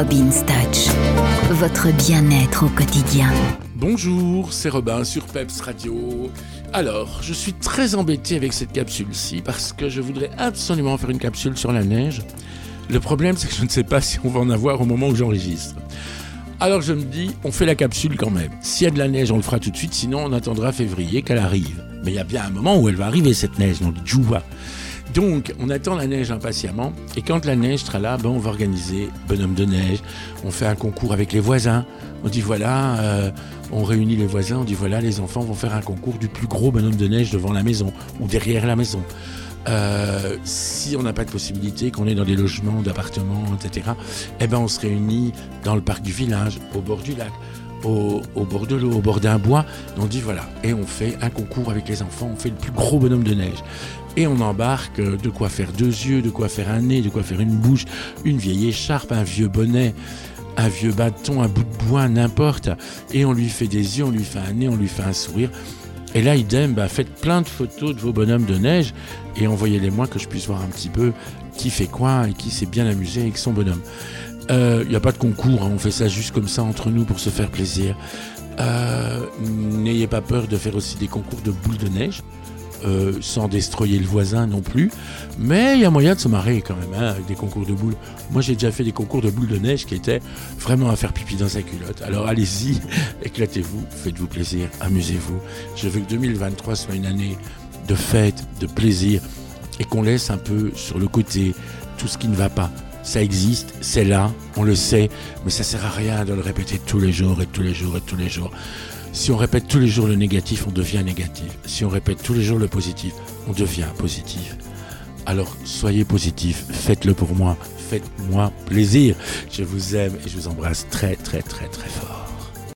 Robin Touch, votre bien-être au quotidien. Bonjour, c'est Robin sur Peps Radio. Alors, je suis très embêté avec cette capsule-ci parce que je voudrais absolument faire une capsule sur la neige. Le problème, c'est que je ne sais pas si on va en avoir au moment où j'enregistre. Alors je me dis, on fait la capsule quand même. S'il y a de la neige, on le fera tout de suite, sinon on attendra février qu'elle arrive. Mais il y a bien un moment où elle va arriver cette neige, donc Jouva. Donc, on attend la neige impatiemment. Et quand la neige sera là, ben, on va organiser bonhomme de neige. On fait un concours avec les voisins. On dit voilà, euh, on réunit les voisins. On dit voilà, les enfants vont faire un concours du plus gros bonhomme de neige devant la maison ou derrière la maison. Euh, si on n'a pas de possibilité, qu'on est dans des logements, d'appartements, etc., eh ben on se réunit dans le parc du village, au bord du lac, au, bord de l'eau, au bord d'un bois. on dit voilà, et on fait un concours avec les enfants, on fait le plus gros bonhomme de neige. Et on embarque de quoi faire deux yeux, de quoi faire un nez, de quoi faire une bouche, une vieille écharpe, un vieux bonnet, un vieux bâton, un bout de bois, n'importe. Et on lui fait des yeux, on lui fait un nez, on lui fait un sourire. Et là, idem, bah, faites plein de photos de vos bonhommes de neige et envoyez-les-moi que je puisse voir un petit peu qui fait quoi et qui s'est bien amusé avec son bonhomme. Il euh, n'y a pas de concours, hein, on fait ça juste comme ça entre nous pour se faire plaisir. Euh, n'ayez pas peur de faire aussi des concours de boules de neige. Euh, sans destroyer le voisin non plus. Mais il y a moyen de se marrer quand même hein, avec des concours de boules. Moi j'ai déjà fait des concours de boules de neige qui étaient vraiment à faire pipi dans sa culotte. Alors allez-y, éclatez-vous, faites-vous plaisir, amusez-vous. Je veux que 2023 soit une année de fête, de plaisir et qu'on laisse un peu sur le côté tout ce qui ne va pas. Ça existe, c'est là, on le sait, mais ça sert à rien de le répéter tous les jours et tous les jours et tous les jours. Si on répète tous les jours le négatif, on devient négatif. Si on répète tous les jours le positif, on devient positif. Alors soyez positif, faites-le pour moi, faites-moi plaisir. Je vous aime et je vous embrasse très très très très fort.